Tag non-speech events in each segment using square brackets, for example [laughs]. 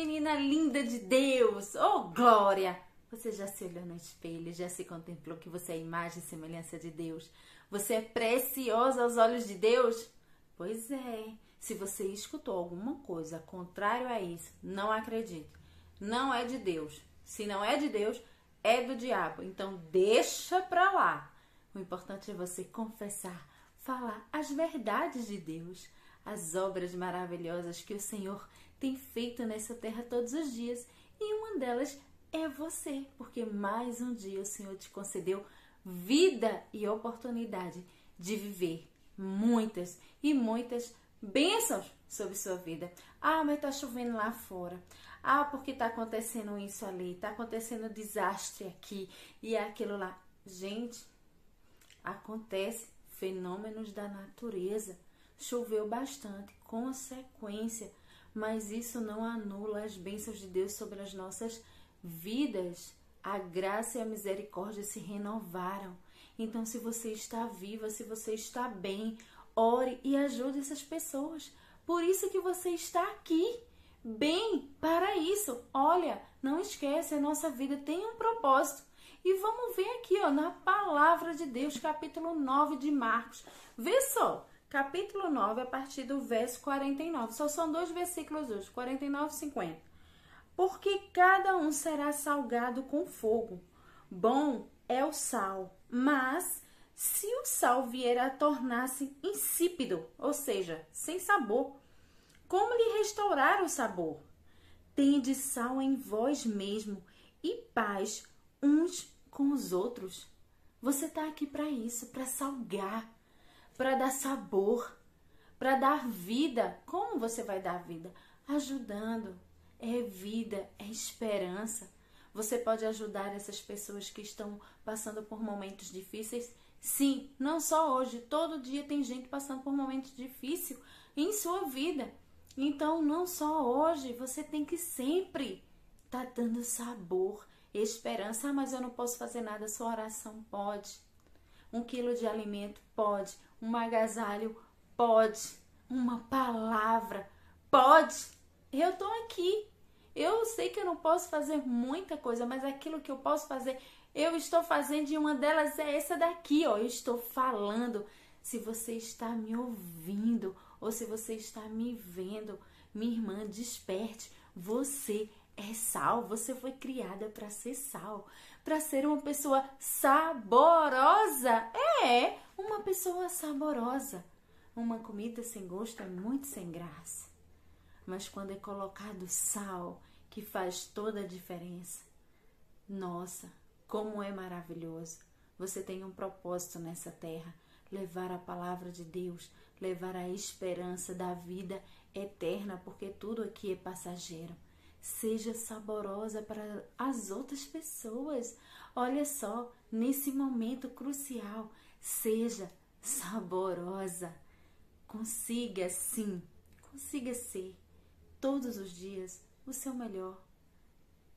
menina linda de Deus! Oh, glória! Você já se olhou no espelho, já se contemplou que você é imagem e semelhança de Deus? Você é preciosa aos olhos de Deus? Pois é. Se você escutou alguma coisa contrário a isso, não acredite. Não é de Deus. Se não é de Deus, é do diabo. Então deixa pra lá. O importante é você confessar, falar as verdades de Deus, as obras maravilhosas que o Senhor tem feito nessa terra todos os dias. E uma delas é você, porque mais um dia o Senhor te concedeu vida e oportunidade de viver muitas e muitas bênçãos sobre sua vida. Ah, mas tá chovendo lá fora. Ah, porque tá acontecendo isso ali, tá acontecendo desastre aqui e aquilo lá. Gente, acontece fenômenos da natureza. Choveu bastante, consequência, mas isso não anula as bênçãos de Deus sobre as nossas vidas a graça e a misericórdia se renovaram. Então, se você está viva, se você está bem, ore e ajude essas pessoas. Por isso que você está aqui, bem, para isso. Olha, não esquece, a nossa vida tem um propósito. E vamos ver aqui, ó, na palavra de Deus, capítulo 9 de Marcos. Vê só, capítulo 9, a partir do verso 49. Só são dois versículos hoje, 49 e 50 porque cada um será salgado com fogo. Bom é o sal, mas se o sal vier a tornar-se insípido, ou seja, sem sabor, como lhe restaurar o sabor? Tende sal em vós mesmo e paz uns com os outros. Você está aqui para isso, para salgar, para dar sabor, para dar vida. Como você vai dar vida? Ajudando, é vida, é esperança. Você pode ajudar essas pessoas que estão passando por momentos difíceis? Sim, não só hoje, todo dia tem gente passando por momentos difíceis em sua vida. Então, não só hoje, você tem que sempre estar tá dando sabor, esperança. Ah, mas eu não posso fazer nada, sua oração pode. Um quilo de alimento pode. Um agasalho pode. Uma palavra pode. Eu tô aqui eu sei que eu não posso fazer muita coisa, mas aquilo que eu posso fazer, eu estou fazendo e uma delas é essa daqui, ó. Eu estou falando. Se você está me ouvindo ou se você está me vendo, minha irmã, desperte. Você é sal, você foi criada para ser sal, para ser uma pessoa saborosa. É, uma pessoa saborosa. Uma comida sem gosto é muito sem graça mas quando é colocado sal, que faz toda a diferença. Nossa, como é maravilhoso! Você tem um propósito nessa terra: levar a palavra de Deus, levar a esperança da vida eterna, porque tudo aqui é passageiro. Seja saborosa para as outras pessoas. Olha só, nesse momento crucial, seja saborosa. Consiga sim, consiga ser todos os dias o seu melhor.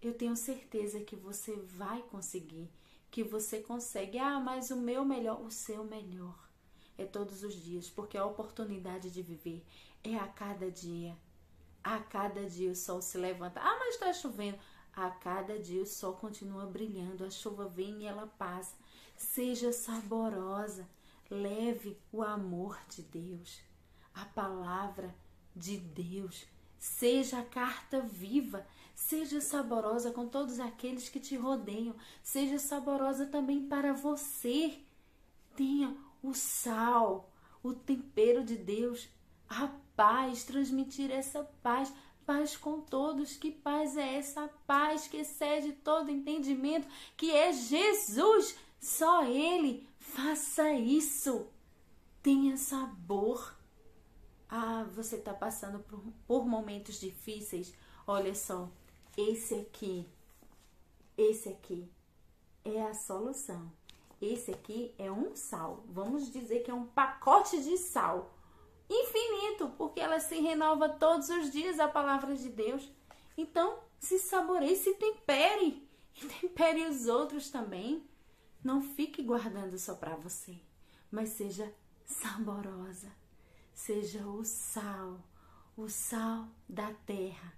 Eu tenho certeza que você vai conseguir, que você consegue. Ah, mas o meu melhor, o seu melhor. É todos os dias, porque a oportunidade de viver é a cada dia. A cada dia o sol se levanta. Ah, mas está chovendo. A cada dia o sol continua brilhando, a chuva vem e ela passa. Seja saborosa, leve o amor de Deus, a palavra de Deus Seja a carta viva, seja saborosa com todos aqueles que te rodeiam, seja saborosa também para você. Tenha o sal, o tempero de Deus, a paz, transmitir essa paz, paz com todos. Que paz é essa paz que excede todo entendimento, que é Jesus? Só Ele. Faça isso. Tenha sabor ah, você está passando por, por momentos difíceis. Olha só, esse aqui, esse aqui é a solução. Esse aqui é um sal. Vamos dizer que é um pacote de sal infinito, porque ela se renova todos os dias a palavra de Deus. Então, se saboreie, se tempere e [laughs] tempere os outros também. Não fique guardando só para você, mas seja saborosa seja o sal, o sal da terra,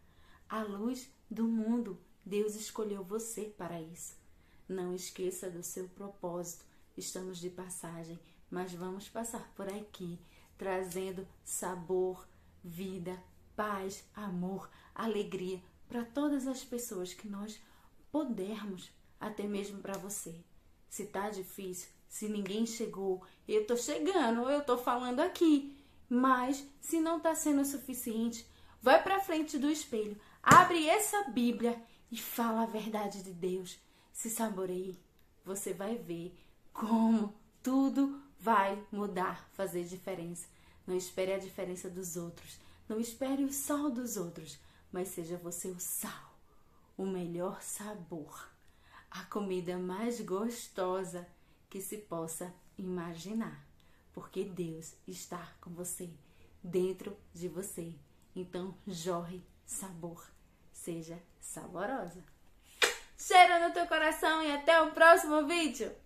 a luz do mundo. Deus escolheu você para isso. Não esqueça do seu propósito. Estamos de passagem, mas vamos passar por aqui, trazendo sabor, vida, paz, amor, alegria para todas as pessoas que nós pudermos, até mesmo para você. Se tá difícil, se ninguém chegou, eu tô chegando, eu tô falando aqui. Mas se não tá sendo o suficiente, vai para frente do espelho, abre essa Bíblia e fala a verdade de Deus. Se saboreie, você vai ver como tudo vai mudar, fazer diferença. Não espere a diferença dos outros. Não espere o sal dos outros, mas seja você o sal, o melhor sabor, a comida mais gostosa que se possa imaginar, porque Deus está com você, dentro de você. Então, jorre sabor, seja saborosa. Cheiro no teu coração e até o próximo vídeo!